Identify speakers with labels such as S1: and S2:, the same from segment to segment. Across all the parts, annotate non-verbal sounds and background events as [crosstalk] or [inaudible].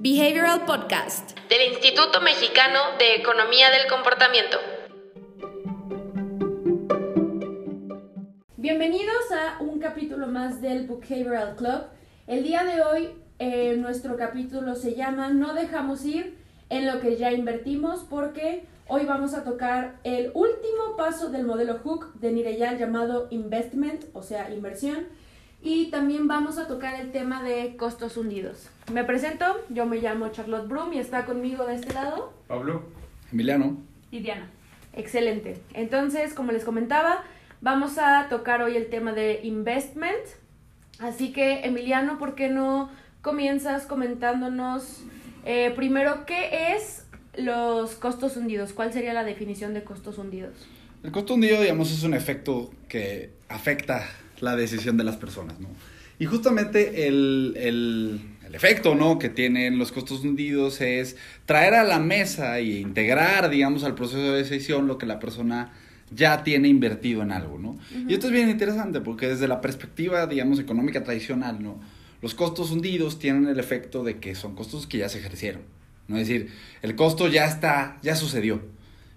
S1: Behavioral Podcast
S2: del Instituto Mexicano de Economía del Comportamiento.
S3: Bienvenidos a un capítulo más del Behavioral Club. El día de hoy eh, nuestro capítulo se llama No dejamos ir en lo que ya invertimos porque hoy vamos a tocar el último paso del modelo Hook de Nireyal llamado Investment, o sea, inversión. Y también vamos a tocar el tema de costos hundidos. Me presento, yo me llamo Charlotte Broom y está conmigo de este lado
S4: Pablo. Emiliano.
S3: y Diana. Excelente. Entonces, como les comentaba, vamos a tocar hoy el tema de investment. Así que, Emiliano, ¿por qué no comienzas comentándonos eh, primero qué es los costos hundidos? ¿Cuál sería la definición de costos hundidos?
S4: El costo hundido, digamos, es un efecto que afecta la decisión de las personas, ¿no? Y justamente el, el, el efecto, ¿no? Que tienen los costos hundidos es traer a la mesa e integrar, digamos, al proceso de decisión lo que la persona ya tiene invertido en algo, ¿no? Y esto es bien interesante porque desde la perspectiva, digamos, económica tradicional, ¿no? Los costos hundidos tienen el efecto de que son costos que ya se ejercieron, ¿no? Es decir, el costo ya está, ya sucedió.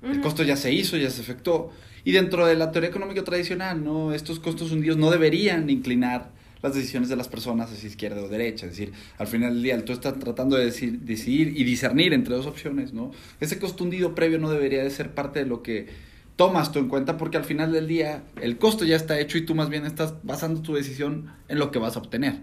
S4: El costo ya se hizo, ya se efectuó. Y dentro de la teoría económica tradicional, ¿no? Estos costos hundidos no deberían inclinar las decisiones de las personas hacia izquierda o derecha. Es decir, al final del día, tú estás tratando de decir- decidir y discernir entre dos opciones, ¿no? Ese costo hundido previo no debería de ser parte de lo que tomas tú en cuenta porque al final del día el costo ya está hecho y tú más bien estás basando tu decisión en lo que vas a obtener.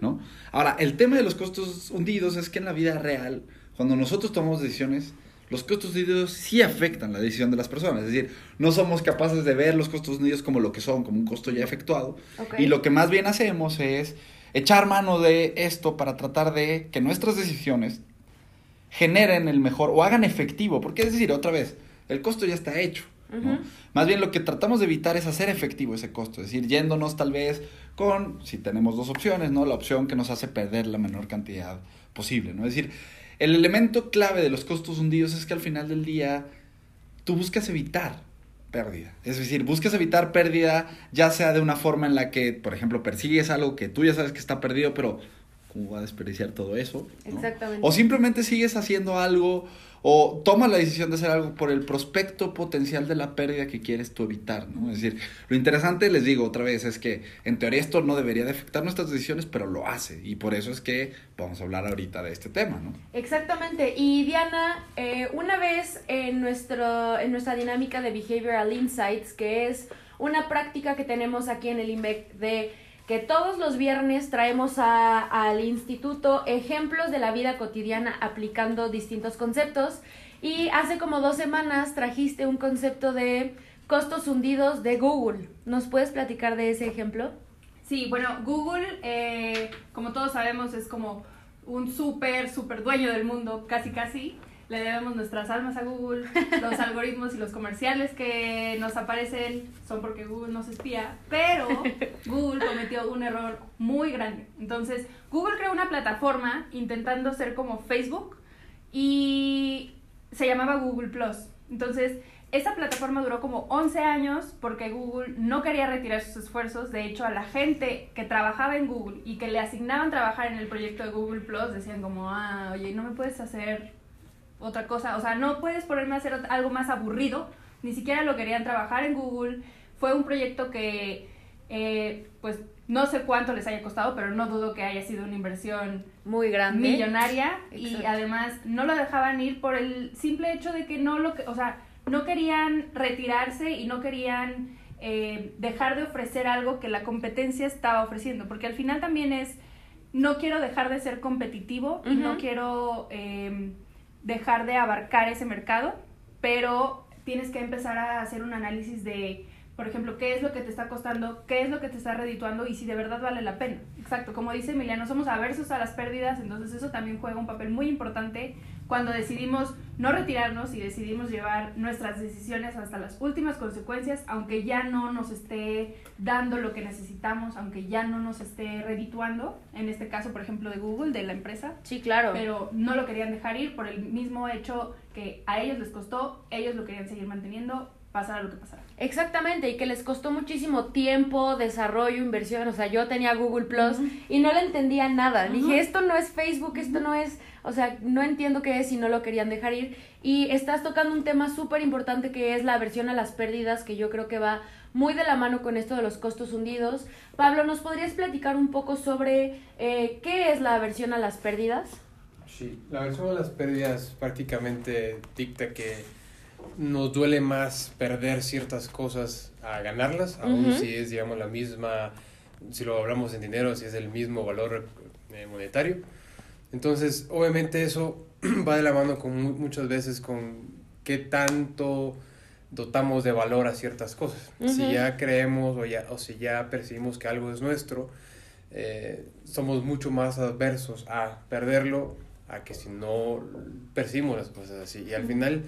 S4: ¿no? Ahora, el tema de los costos hundidos es que en la vida real, cuando nosotros tomamos decisiones, los costos hundidos sí afectan la decisión de las personas. Es decir, no somos capaces de ver los costos hundidos como lo que son, como un costo ya efectuado. Y lo que más bien hacemos es echar mano de esto para tratar de que nuestras decisiones generen el mejor o hagan efectivo. Porque es decir, otra vez, el costo ya está hecho. ¿no? Más bien lo que tratamos de evitar es hacer efectivo ese costo, es decir, yéndonos tal vez con, si tenemos dos opciones, ¿no? La opción que nos hace perder la menor cantidad posible, ¿no? Es decir, el elemento clave de los costos hundidos es que al final del día tú buscas evitar pérdida. Es decir, buscas evitar pérdida ya sea de una forma en la que, por ejemplo, persigues algo que tú ya sabes que está perdido, pero ¿cómo va a desperdiciar todo eso? ¿no?
S3: Exactamente.
S4: O simplemente sigues haciendo algo o tomas la decisión de hacer algo por el prospecto potencial de la pérdida que quieres tú evitar, ¿no? Es decir, lo interesante, les digo otra vez, es que en teoría esto no debería de afectar nuestras decisiones, pero lo hace. Y por eso es que vamos a hablar ahorita de este tema, ¿no?
S3: Exactamente. Y Diana, eh, una vez en, nuestro, en nuestra dinámica de Behavioral Insights, que es una práctica que tenemos aquí en el IMEC de que todos los viernes traemos al instituto ejemplos de la vida cotidiana aplicando distintos conceptos. Y hace como dos semanas trajiste un concepto de costos hundidos de Google. ¿Nos puedes platicar de ese ejemplo?
S5: Sí, bueno, Google, eh, como todos sabemos, es como un súper, súper dueño del mundo, casi, casi. Le debemos nuestras almas a Google. Los [laughs] algoritmos y los comerciales que nos aparecen son porque Google nos espía. Pero Google cometió un error muy grande. Entonces, Google creó una plataforma intentando ser como Facebook y se llamaba Google Plus. Entonces, esa plataforma duró como 11 años porque Google no quería retirar sus esfuerzos. De hecho, a la gente que trabajaba en Google y que le asignaban trabajar en el proyecto de Google Plus decían como, ah, oye, no me puedes hacer otra cosa. O sea, no puedes ponerme a hacer algo más aburrido. Ni siquiera lo querían trabajar en Google. Fue un proyecto que, eh, pues, no sé cuánto les haya costado, pero no dudo que haya sido una inversión
S3: Muy grande.
S5: millonaria y además no lo dejaban ir por el simple hecho de que no lo o sea, no querían retirarse y no querían eh, dejar de ofrecer algo que la competencia estaba ofreciendo, porque al final también es no quiero dejar de ser competitivo y no quiero eh, dejar de abarcar ese mercado, pero tienes que empezar a hacer un análisis de, por ejemplo, qué es lo que te está costando, qué es lo que te está redituando y si de verdad vale la pena. Exacto, como dice Emiliano, somos aversos a las pérdidas, entonces eso también juega un papel muy importante cuando decidimos no retirarnos y decidimos llevar nuestras decisiones hasta las últimas consecuencias, aunque ya no nos esté dando lo que necesitamos, aunque ya no nos esté redituando, en este caso, por ejemplo, de Google, de la empresa,
S3: Sí, claro.
S5: pero no lo querían dejar ir por el mismo hecho que a ellos les costó, ellos lo querían seguir manteniendo, pasara lo que pasara.
S3: Exactamente, y que les costó muchísimo tiempo, desarrollo, inversión. O sea, yo tenía Google Plus y no le entendía nada. Dije, esto no es Facebook, esto no es. O sea, no entiendo qué es y no lo querían dejar ir. Y estás tocando un tema súper importante que es la aversión a las pérdidas, que yo creo que va muy de la mano con esto de los costos hundidos. Pablo, ¿nos podrías platicar un poco sobre eh, qué es la aversión a las pérdidas?
S1: Sí, la aversión a las pérdidas prácticamente dicta que nos duele más perder ciertas cosas a ganarlas, aun si es, digamos, la misma, si lo hablamos en dinero, si es el mismo valor eh, monetario. Entonces, obviamente eso [clears throat] va de la mano con muchas veces con qué tanto dotamos de valor a ciertas cosas. Si ya creemos o, ya, o si ya percibimos que algo es nuestro, eh, somos mucho más adversos a perderlo a que si no percibimos las cosas así. Y al final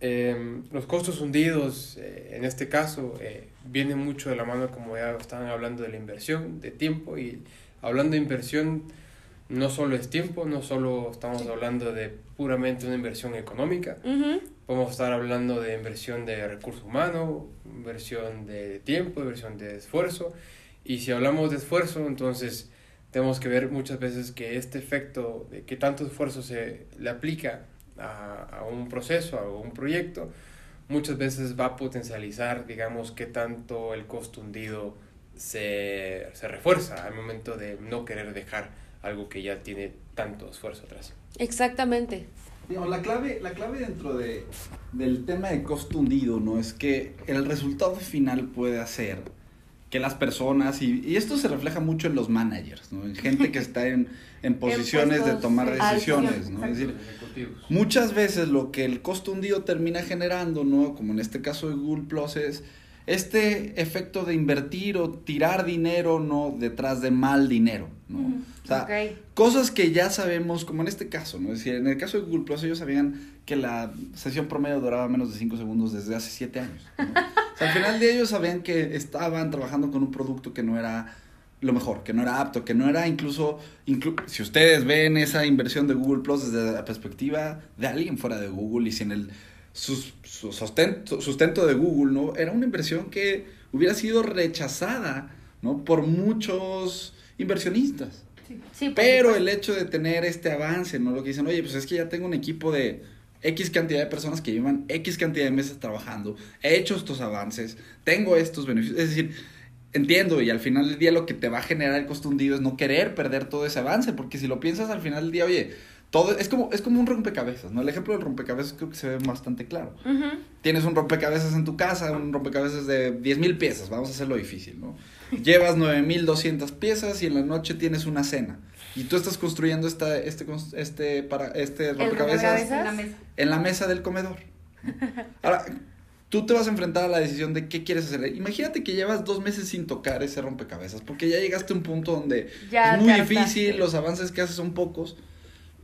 S1: Em, los costos hundidos, eh, en este caso, eh, vienen mucho de la mano, como ya estaban hablando, de la inversión, de tiempo. Y hablando de inversión, no solo es tiempo, no solo estamos hablando de puramente una inversión económica. Podemos estar hablando de inversión de recurso humano, inversión de tiempo, inversión de esfuerzo. Y si hablamos de esfuerzo, entonces tenemos que ver muchas veces que este efecto de qué tanto esfuerzo se le aplica a, un proceso, a un proyecto, muchas veces va a potencializar, digamos, qué tanto el costo hundido se, se refuerza al momento de no querer dejar algo que ya tiene tanto esfuerzo atrás.
S3: Exactamente.
S4: la clave, la clave dentro de, del tema de costo hundido, ¿no? Es que el resultado final puede hacer que las personas, y, y esto se refleja mucho en los managers, ¿no? En gente que está en, en [laughs] posiciones de tomar decisiones, ¿no? Es decir, muchas veces lo que el costo hundido termina generando, ¿no? Como en este caso de Google Plus es este efecto de invertir o tirar dinero, ¿no? Detrás de mal dinero, ¿no? O sea, cosas que ya sabemos, como en este caso, ¿no? Es decir, en el caso de Google Plus ellos sabían que la sesión promedio duraba menos de 5 segundos desde hace 7 años, O sea, al final de ellos sabían que estaban trabajando con un producto que no era lo mejor, que no era apto, que no era incluso, si ustedes ven esa inversión de Google Plus desde la perspectiva de alguien fuera de Google y sin el sustento, sustento de Google, ¿no? Era una inversión que hubiera sido rechazada, ¿no? Por muchos inversionistas. Sí. Pero el hecho de tener este avance, ¿no? Lo que dicen, oye, pues es que ya tengo un equipo de X cantidad de personas que llevan X cantidad de meses trabajando, he hecho estos avances, tengo estos beneficios. Es decir, entiendo y al final del día lo que te va a generar el costo hundido es no querer perder todo ese avance, porque si lo piensas al final del día, oye, todo es como, es como un rompecabezas, ¿no? El ejemplo del rompecabezas creo que se ve bastante claro. Tienes un rompecabezas en tu casa, un rompecabezas de 10 mil piezas, vamos a hacerlo difícil, ¿no? Llevas 9200 piezas y en la noche tienes una cena. Y tú estás construyendo esta, este, este, para, este rompecabezas
S3: en la mesa.
S4: En la mesa del comedor. Ahora, tú te vas a enfrentar a la decisión de qué quieres hacer. Imagínate que llevas dos meses sin tocar ese rompecabezas, porque ya llegaste a un punto donde es muy difícil, los avances que haces son pocos,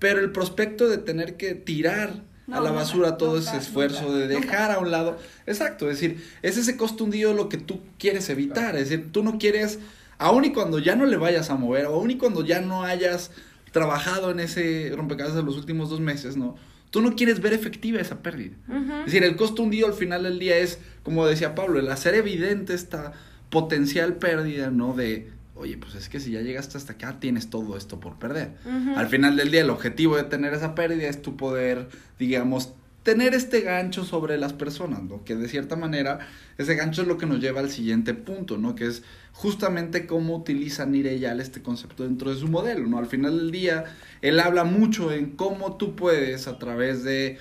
S4: pero el prospecto de tener que tirar a la basura todo ese esfuerzo, de dejar a un lado, exacto, es decir, es ese costo hundido lo que tú quieres evitar, es decir, tú no quieres, aun y cuando ya no le vayas a mover, aun y cuando ya no hayas trabajado en ese rompecabezas los últimos dos meses, ¿no? tú no quieres ver efectiva esa pérdida. Es decir, el costo hundido al final del día es, como decía Pablo, el hacer evidente esta potencial pérdida, ¿no? De, oye, pues es que si ya llegaste hasta acá, tienes todo esto por perder. Al final del día, el objetivo de tener esa pérdida es tu poder, digamos, tener este gancho sobre las personas, ¿no? Que de cierta manera ese gancho es lo que nos lleva al siguiente punto, ¿no? Que es justamente cómo utiliza Nireyal este concepto dentro de su modelo, ¿no? Al final del día, él habla mucho en cómo tú puedes a través de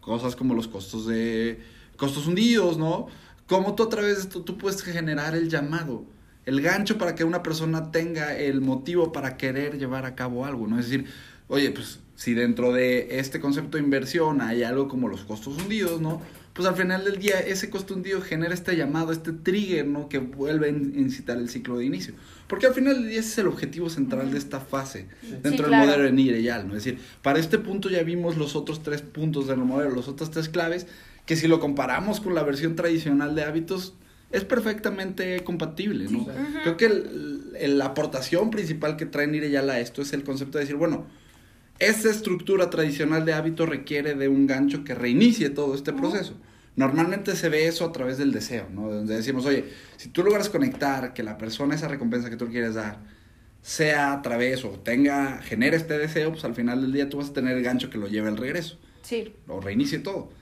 S4: cosas como los costos de costos hundidos, ¿no? Cómo tú a través de esto tú puedes generar el llamado, el gancho para que una persona tenga el motivo para querer llevar a cabo algo, ¿no? Es decir, oye, pues si dentro de este concepto de inversión hay algo como los costos hundidos, ¿no? Pues al final del día ese costo hundido genera este llamado, este trigger, ¿no? Que vuelve a incitar el ciclo de inicio. Porque al final del día ese es el objetivo central de esta fase dentro del modelo de Nireyal, ¿no? Es decir, para este punto ya vimos los otros tres puntos del modelo, los otros tres claves, que si lo comparamos con la versión tradicional de hábitos, es perfectamente compatible, ¿no? Creo que la aportación principal que trae Nireyal a esto es el concepto de decir, bueno, esa estructura tradicional de hábito requiere de un gancho que reinicie todo este proceso. Normalmente se ve eso a través del deseo, ¿no? Donde decimos, oye, si tú logras conectar que la persona esa recompensa que tú quieres dar sea a través o tenga, genere este deseo, pues al final del día tú vas a tener el gancho que lo lleve al regreso.
S3: Sí.
S4: O reinicie todo.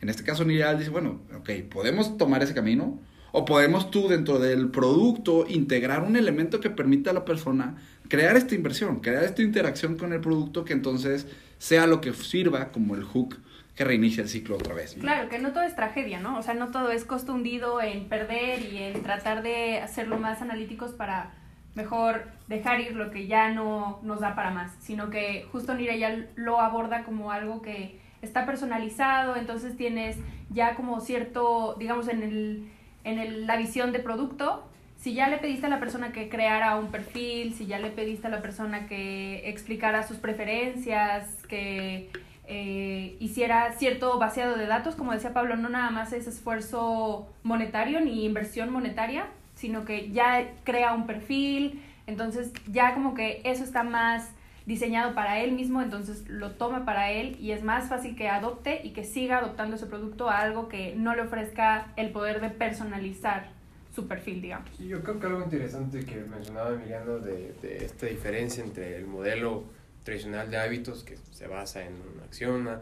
S4: En este caso, Niral dice, bueno, ok, podemos tomar ese camino o podemos tú dentro del producto integrar un elemento que permita a la persona crear esta inversión, crear esta interacción con el producto que entonces sea lo que sirva como el hook que reinicia el ciclo otra vez.
S5: Claro, que no todo es tragedia, ¿no? O sea, no todo es costo en perder y en tratar de hacerlo más analíticos para mejor dejar ir lo que ya no nos da para más, sino que justo Nira ya lo aborda como algo que está personalizado, entonces tienes ya como cierto, digamos, en, el, en el, la visión de producto, si ya le pediste a la persona que creara un perfil, si ya le pediste a la persona que explicara sus preferencias, que eh, hiciera cierto vaciado de datos, como decía Pablo, no nada más es esfuerzo monetario ni inversión monetaria, sino que ya crea un perfil, entonces ya como que eso está más diseñado para él mismo, entonces lo toma para él y es más fácil que adopte y que siga adoptando ese producto a algo que no le ofrezca el poder de personalizar su perfil, digamos.
S1: yo creo que algo interesante que mencionaba Emiliano de, de esta diferencia entre el modelo tradicional de hábitos que se basa en una acción, una,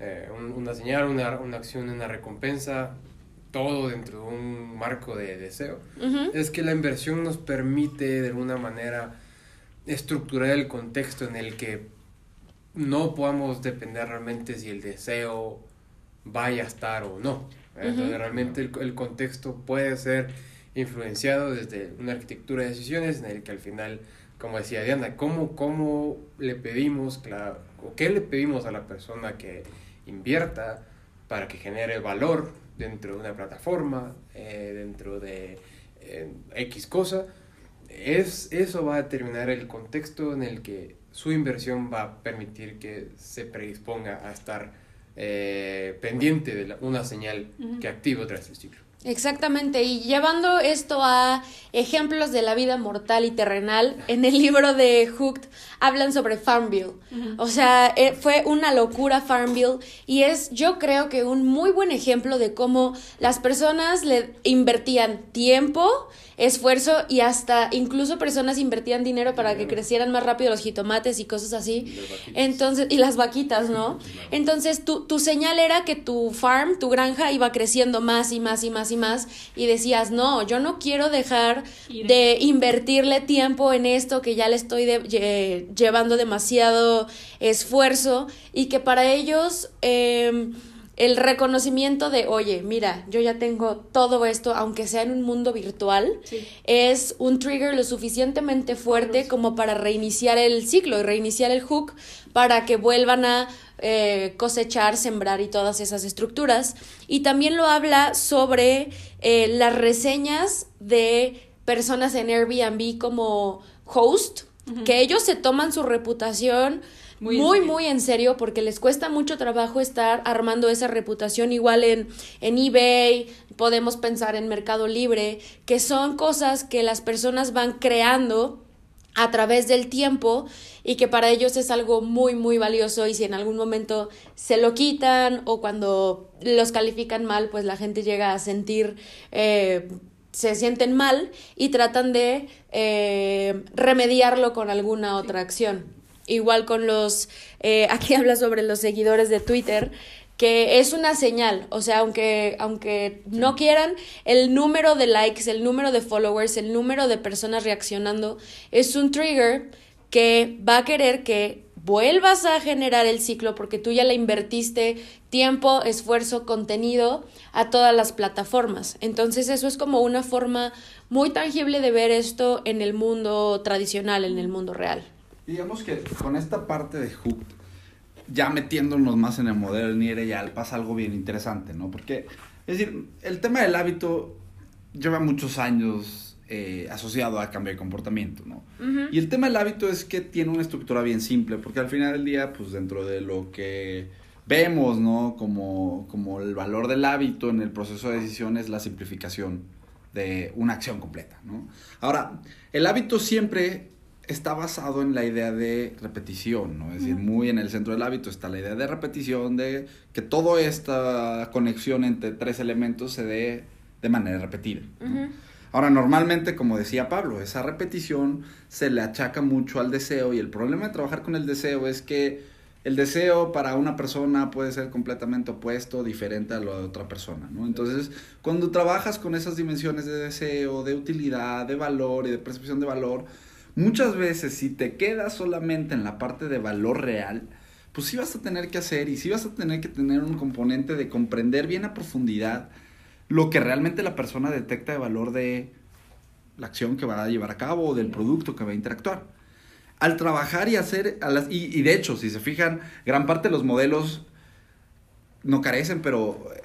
S1: eh, una señal, una, una, acción, una recompensa, todo dentro de un marco de deseo, es que la inversión nos permite de alguna manera estructurar el contexto en el que no podamos depender realmente si el deseo vaya a estar o no. Entonces, realmente el, el, contexto puede ser influenciado desde una arquitectura de decisiones en el que al final como decía Diana, ¿cómo, cómo le pedimos, o qué le pedimos a la persona que invierta para que genere valor dentro de una plataforma, eh, dentro de eh, X cosa? Es, eso va a determinar el contexto en el que su inversión va a permitir que se predisponga a estar eh, pendiente de una señal que active otra vez el ciclo.
S3: Exactamente, y llevando esto a ejemplos de la vida mortal y terrenal, en el libro de Hooked hablan sobre Farmville. O sea, eh, fue una locura Farmville y es yo creo que un muy buen ejemplo de cómo las personas le invertían tiempo, esfuerzo y hasta incluso personas invertían dinero para que crecieran más rápido los jitomates y cosas así. Entonces, y las vaquitas, ¿no? [laughs] Entonces, tu, tu señal era que tu farm, tu granja iba creciendo más y más y más y más y decías, no, yo no quiero dejar de invertirle tiempo en esto que ya le estoy llevando demasiado esfuerzo y que para ellos... Eh, el reconocimiento de, oye, mira, yo ya tengo todo esto, aunque sea en un mundo virtual, es un trigger lo suficientemente fuerte como para reiniciar el ciclo y reiniciar el hook para que vuelvan a eh, cosechar, sembrar y todas esas estructuras. Y también lo habla sobre eh, las reseñas de personas en Airbnb como host, que ellos se toman su reputación muy, muy, en serio porque les cuesta mucho trabajo estar armando esa reputación igual en, en eBay, podemos pensar en Mercado Libre, que son cosas que las personas van creando a través del tiempo y que para ellos es algo muy muy valioso y si en algún momento se lo quitan o cuando los califican mal pues la gente llega a sentir eh, se sienten mal y tratan de eh, remediarlo con alguna otra acción. Igual con los, eh, [laughs] aquí habla sobre los seguidores de Twitter, que es una señal, o sea, aunque, aunque no quieran, el número de likes, el número de followers, el número de personas reaccionando, es un trigger que va a querer que vuelvas a generar el ciclo porque tú ya le invertiste tiempo, esfuerzo, contenido a todas las plataformas. Entonces eso es como una forma muy tangible de ver esto en el mundo tradicional, en el mundo real.
S4: Digamos que con esta parte de Hooked, ya metiéndonos más en el modelo Niere, ya pasa algo bien interesante, ¿no? Porque, es decir, el tema del hábito lleva muchos años eh, asociado a cambio de comportamiento, ¿no? Y el tema del hábito es que tiene una estructura bien simple, porque al final del día, pues dentro de lo que vemos, ¿no? Como, como el valor del hábito en el proceso de decisión es la simplificación de una acción completa, ¿no? Ahora, el hábito siempre está basado en la idea de repetición, ¿no? Es decir, muy en el centro del hábito está la idea de repetición, de que toda esta conexión entre tres elementos se dé de manera repetida. ¿no? Ahora, normalmente, como decía Pablo, esa repetición se le achaca mucho al deseo y el problema de trabajar con el deseo es que el deseo para una persona puede ser completamente opuesto, diferente a lo de otra persona, ¿no? Entonces, cuando trabajas con esas dimensiones de deseo, de utilidad, de valor y de percepción de valor, muchas veces si te quedas solamente en la parte de valor real, pues sí vas a tener que hacer y sí vas a tener que tener un componente de comprender bien a profundidad lo que realmente la persona detecta de valor de la acción que va a llevar a cabo o del producto que va a interactuar. Al trabajar y hacer, a las, y, y, de hecho, si se fijan, gran parte de los modelos no carecen, pero eh,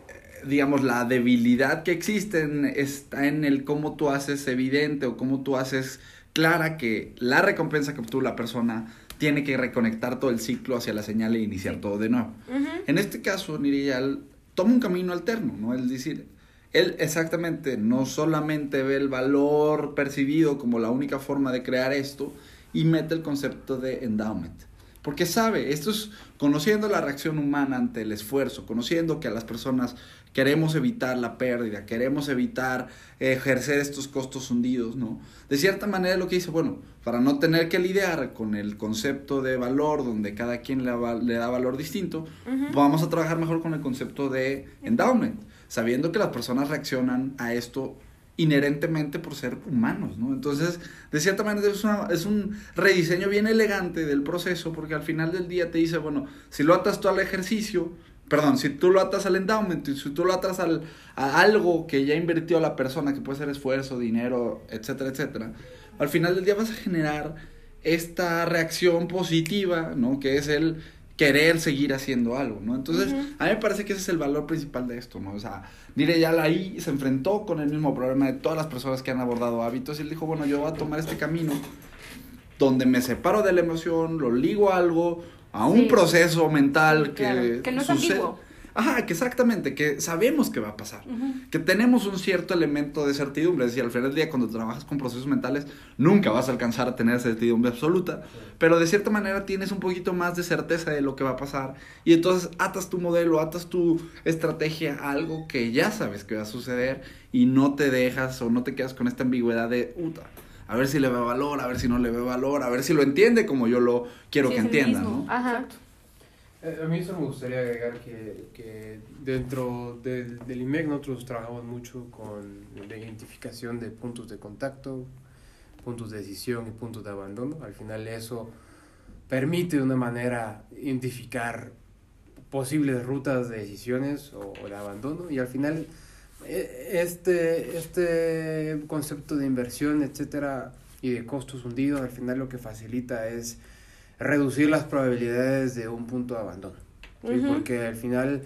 S4: digamos, la debilidad que existen está en el cómo tú haces evidente o cómo tú haces clara que la recompensa que obtuvo la persona tiene que reconectar todo el ciclo hacia la señal e iniciar todo de nuevo. Uh -huh. En este caso, Niriyal toma un camino alterno, ¿no? Es decir, él exactamente no solamente ve el valor percibido como la única forma de crear esto, y mete el concepto de endowment. Porque sabe, esto es conociendo la reacción humana ante el esfuerzo, conociendo que a las personas queremos evitar la pérdida, queremos evitar ejercer estos costos hundidos, ¿no? De cierta manera lo que dice, bueno, para no tener que lidiar con el concepto de valor, donde cada quien le, le da valor distinto, uh -huh. vamos a trabajar mejor con el concepto de endowment, sabiendo que las personas reaccionan a esto inherentemente por ser humanos, ¿no? Entonces, de cierta manera es, una, es, un rediseño bien elegante del proceso, porque al final del día te dice, bueno, si lo atas tú al ejercicio, perdón, si tú lo atas al endowment, si tú lo atas al, a algo que ya invirtió la persona, que puede ser esfuerzo, dinero, etcétera, etcétera, al final del día vas a generar esta reacción positiva, ¿no? Que es el querer seguir haciendo algo, ¿no? Entonces, uh -huh. a mí me parece que ese es el valor principal de esto, ¿no? O sea, Nireyal ahí se enfrentó con el mismo problema de todas las personas que han abordado hábitos y él dijo, bueno, yo voy a tomar este camino donde me separo de la emoción, lo ligo a algo, a un sí. proceso mental que,
S5: claro. que no es
S4: sucede.
S5: antiguo.
S4: Ajá, que exactamente, que sabemos que va a pasar, uh -huh. que tenemos un cierto elemento de certidumbre, es decir, al final del día cuando trabajas con procesos mentales nunca vas a alcanzar a tener certidumbre absoluta, pero de cierta manera tienes un poquito más de certeza de lo que va a pasar y entonces atas tu modelo, atas tu estrategia a algo que ya sabes que va a suceder y no te dejas o no te quedas con esta ambigüedad de, Uta, a ver si le ve valor, a ver si no le ve valor, a ver si lo entiende como yo lo quiero
S5: Sí,
S4: que entienda,
S5: mismo.
S4: ¿no?
S3: Ajá.
S5: Exacto.
S1: Eh, A mí eso me gustaría agregar que, que dentro del, del IMEC nosotros trabajamos mucho con la identificación de puntos de contacto, puntos de decisión y puntos de abandono. Al final eso permite de una manera identificar posibles rutas de decisiones o, o de abandono y al final eh, este, este concepto de inversión, etcétera, y de costos hundidos, al final lo que facilita es reducir las probabilidades de un punto de abandono. Porque al final,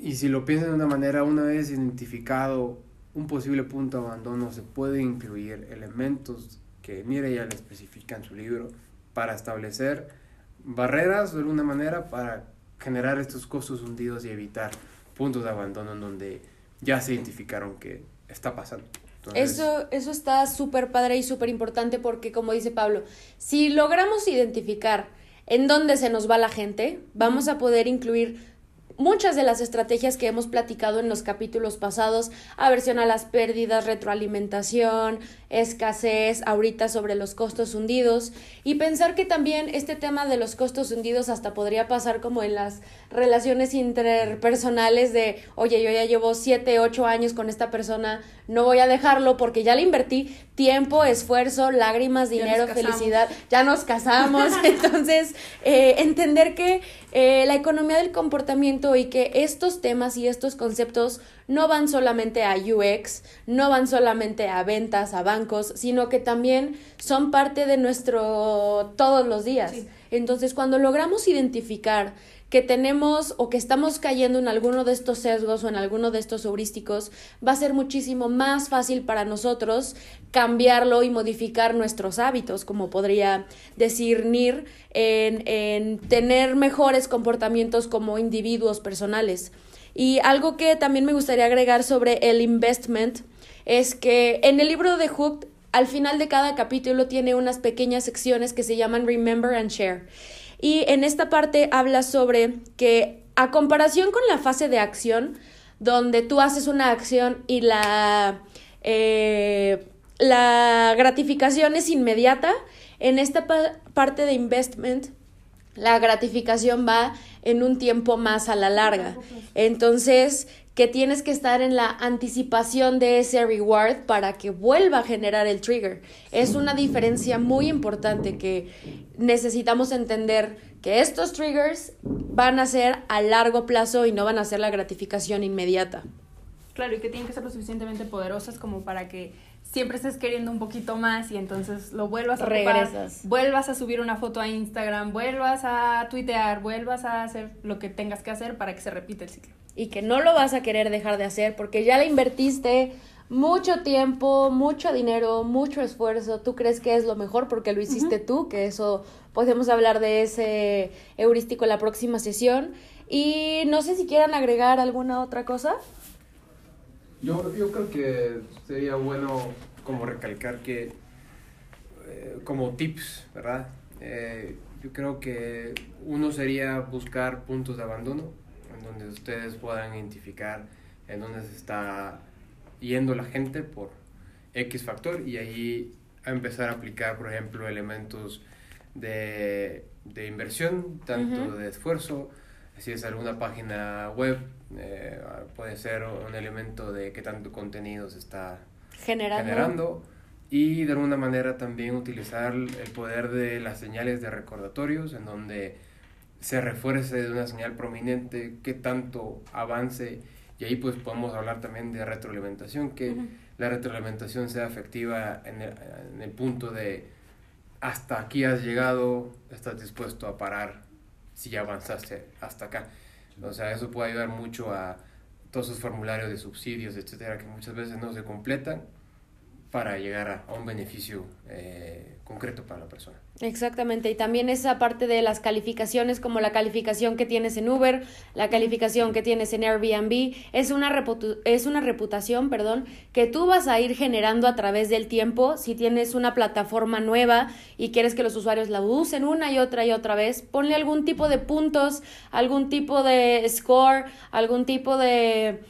S1: y si lo piensan de una manera, una vez identificado un posible punto de abandono, se puede incluir elementos que Mire ya le especifica en su libro para establecer barreras de alguna manera para generar estos costos hundidos y evitar puntos de abandono en donde ya se identificaron que está pasando. Entonces,
S3: Eso, eso está súper padre y súper importante porque, como dice Pablo, si logramos identificar en dónde se nos va la gente, vamos a poder incluir muchas de las estrategias que hemos platicado en los capítulos pasados, aversión a las pérdidas, retroalimentación, escasez, ahorita sobre los costos hundidos, y pensar que también este tema de los costos hundidos hasta podría pasar como en las relaciones interpersonales de, oye, yo ya llevo siete, ocho años con esta persona, no voy a dejarlo porque ya le invertí tiempo, esfuerzo, lágrimas, dinero, felicidad, ya nos casamos, [laughs] entonces eh, entender que eh, la economía del comportamiento y que estos temas y estos conceptos no van solamente a UX, no van solamente a ventas, a bancos, sino que también son parte de nuestro todos los días.
S5: Sí.
S3: Entonces, cuando logramos identificar que tenemos o que estamos cayendo en alguno de estos sesgos o en alguno de estos heurísticos, va a ser muchísimo más fácil para nosotros cambiarlo y modificar nuestros hábitos, como podría decir Nir, en, en tener mejores comportamientos como individuos personales. Y algo que también me gustaría agregar sobre el investment es que en el libro de Hooked al final de cada capítulo tiene unas pequeñas secciones que se llaman Remember and Share. Y en esta parte habla sobre que a comparación con la fase de acción, donde tú haces una acción y la, eh, la gratificación es inmediata, en esta parte de investment la gratificación va en un tiempo más a la larga. Entonces, que tienes que estar en la anticipación de ese reward para que vuelva a generar el trigger. Es una diferencia muy importante que necesitamos entender que estos triggers van a ser a largo plazo y no van a ser la gratificación inmediata.
S5: Claro, y que tienen que ser lo suficientemente poderosas como para que siempre estés queriendo un poquito más y entonces lo vuelvas a
S3: Regresas.
S5: vuelvas a subir una foto a Instagram, vuelvas a tuitear, vuelvas a hacer lo que tengas que hacer para que se repita el ciclo.
S3: Y que no lo vas a querer dejar de hacer porque ya le invertiste mucho tiempo, mucho dinero, mucho esfuerzo. Tú crees que es lo mejor porque lo hiciste tú, que eso podemos hablar de ese heurístico en la próxima sesión. Y no sé si quieran agregar alguna otra cosa.
S1: Yo, yo creo que sería bueno como recalcar que eh, como tips, ¿verdad? Eh, yo creo que uno sería buscar puntos de abandono donde ustedes puedan identificar en dónde se está yendo la gente por X factor y ahí a empezar a aplicar, por ejemplo, elementos de, de inversión, tanto
S3: Ujú.
S1: de esfuerzo, si es alguna página web, eh, puede ser un elemento de qué tanto contenido se está
S3: Generando.
S1: generando y de alguna manera también utilizar el poder de las señales de recordatorios en donde se refuerce de una señal prominente qué tanto avance y ahí pues podemos hablar también de retroalimentación que la retroalimentación sea efectiva en el, en el punto de hasta aquí has llegado estás dispuesto a parar si ya avanzaste hasta acá o sea eso puede ayudar mucho a todos esos formularios de subsidios etcétera que muchas veces no se completan para llegar a, un beneficio eh, concreto para la persona.
S3: Exactamente, y también esa parte de las calificaciones, como la calificación que tienes en Uber, la calificación que tienes en Airbnb, es una, reputu- es una reputación, perdón, que tú vas a ir generando a través del tiempo. Si tienes una plataforma nueva y quieres que los usuarios la usen una y otra y otra vez, ponle algún tipo de puntos, algún tipo de score, algún tipo de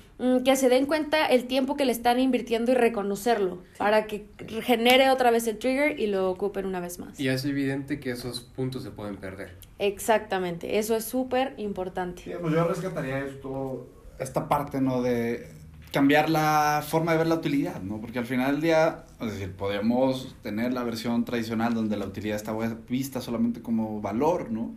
S3: que se den cuenta el tiempo que le están invirtiendo y reconocerlo para que genere otra vez el trigger y lo ocupen una vez más.
S1: Y es evidente que esos puntos se pueden perder.
S3: Exactamente, eso es súper importante.
S4: Sí, pues yo rescataría esto, esta parte, ¿no? De cambiar la forma de ver la utilidad, ¿no? Porque al final del día, es decir, podemos tener la versión tradicional donde la utilidad está vista solamente como valor, ¿no?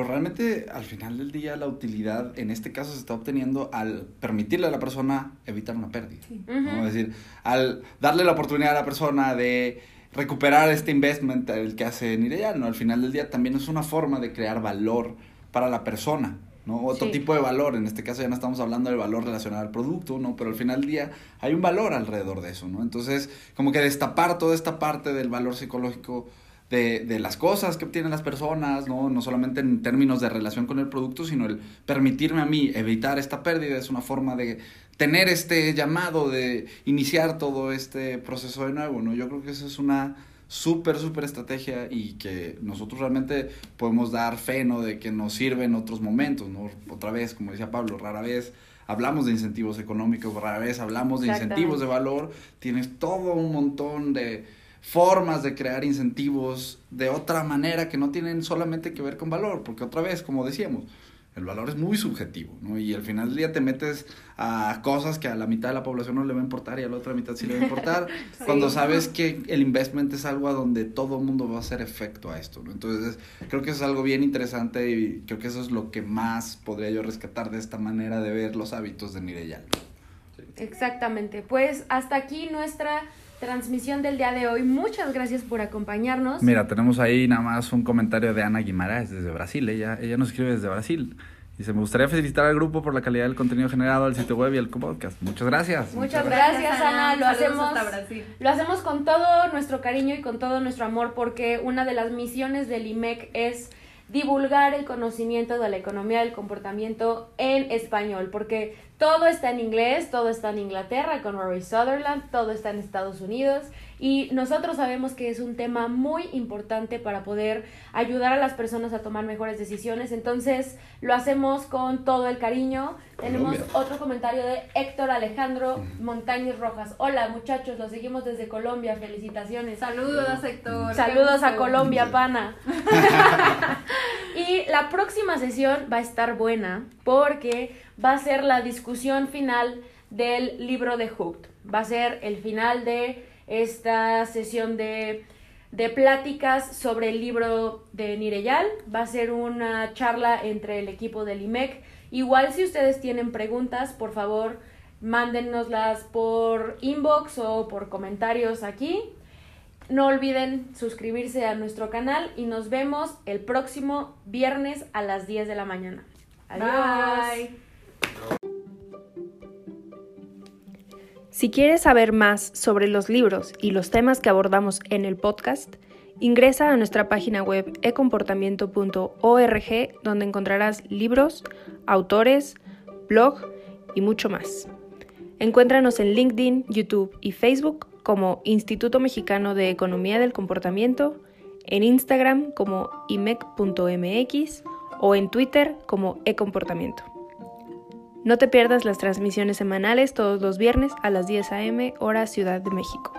S4: Pero realmente al final del día la utilidad en este caso se está obteniendo al permitirle a la persona evitar una pérdida. ¿no?
S3: Ujú.
S4: Es decir, al darle la oportunidad a la persona de recuperar este investment el que hace Nireyal, ¿no? Al final del día también es una forma de crear valor para la persona, ¿no? Otro
S3: Sí.
S4: tipo de valor, en este caso ya no estamos hablando del valor relacionado al producto, ¿no? Pero al final del día hay un valor alrededor de eso, ¿no? Entonces, como que destapar toda esta parte del valor psicológico de, de las cosas que obtienen las personas, ¿no? No solamente en términos de relación con el producto, sino el permitirme a mí evitar esta pérdida es una forma de tener este llamado de iniciar todo este proceso de nuevo, ¿no? Yo creo que eso es una súper, súper estrategia y que nosotros realmente podemos dar fe, ¿no? De que nos sirve en otros momentos, ¿no? Otra vez, como decía Pablo, rara vez hablamos de incentivos económicos, rara vez hablamos de incentivos de valor, tienes todo un montón de formas de crear incentivos de otra manera que no tienen solamente que ver con valor, porque otra vez, como decíamos, el valor es muy subjetivo, ¿no? Y al final del día te metes a cosas que a la mitad de la población no le va a importar y a la otra mitad sí le va a importar, [laughs] cuando sabes que el investment es algo a donde todo el mundo va a hacer efecto a esto, ¿no? Entonces, creo que eso es algo bien interesante y creo que eso es lo que más podría yo rescatar de esta manera de ver los hábitos de Nireyal.
S3: Exactamente, pues hasta aquí nuestra transmisión del día de hoy. Muchas gracias por acompañarnos.
S4: Mira, tenemos ahí nada más un comentario de Ana Guimaraes desde Brasil. Ella, ella nos escribe desde Brasil. Dice, me gustaría felicitar al grupo por la calidad del contenido generado al sitio web y al podcast. Muchas gracias.
S3: Muchas gracias, Ana. Lo hacemos,
S5: hasta Brasil.
S3: lo hacemos con todo nuestro cariño y con todo nuestro amor porque una de las misiones del IMEC es divulgar el conocimiento de la economía del comportamiento en español, porque Todo está en inglés, todo está en Inglaterra con Rory Sutherland, todo está en Estados Unidos y nosotros sabemos que es un tema muy importante para poder ayudar a las personas a tomar mejores decisiones, entonces lo hacemos con todo el cariño. Tenemos
S4: Colombia.
S3: otro comentario de Héctor Alejandro Montañez Rojas. Hola muchachos, los seguimos desde Colombia, felicitaciones.
S5: Saludos, Héctor.
S3: Saludos a. Colombia, pana. [laughs] y la próxima sesión va a estar buena porque va a ser la discusión final del libro de Hooked. Va a ser el final de esta sesión de, de pláticas sobre el libro de Nireyal. Va a ser una charla entre el equipo del IMEC. Igual si ustedes tienen preguntas, por favor, mándennoslas por inbox o por comentarios aquí. No olviden suscribirse a nuestro canal y nos vemos el próximo viernes a las 10 de la mañana. Adiós.
S5: Bye.
S6: Si quieres saber más sobre los libros y los temas que abordamos en el podcast, ingresa a nuestra página web ecomportamiento.org donde encontrarás libros, autores, blog y mucho más. Encuéntranos en LinkedIn, YouTube y Facebook como Instituto Mexicano de Economía del Comportamiento, en Instagram como imec.mx o en Twitter como ecomportamiento. No te pierdas las transmisiones semanales todos los viernes a las 10 a.m. hora Ciudad de México.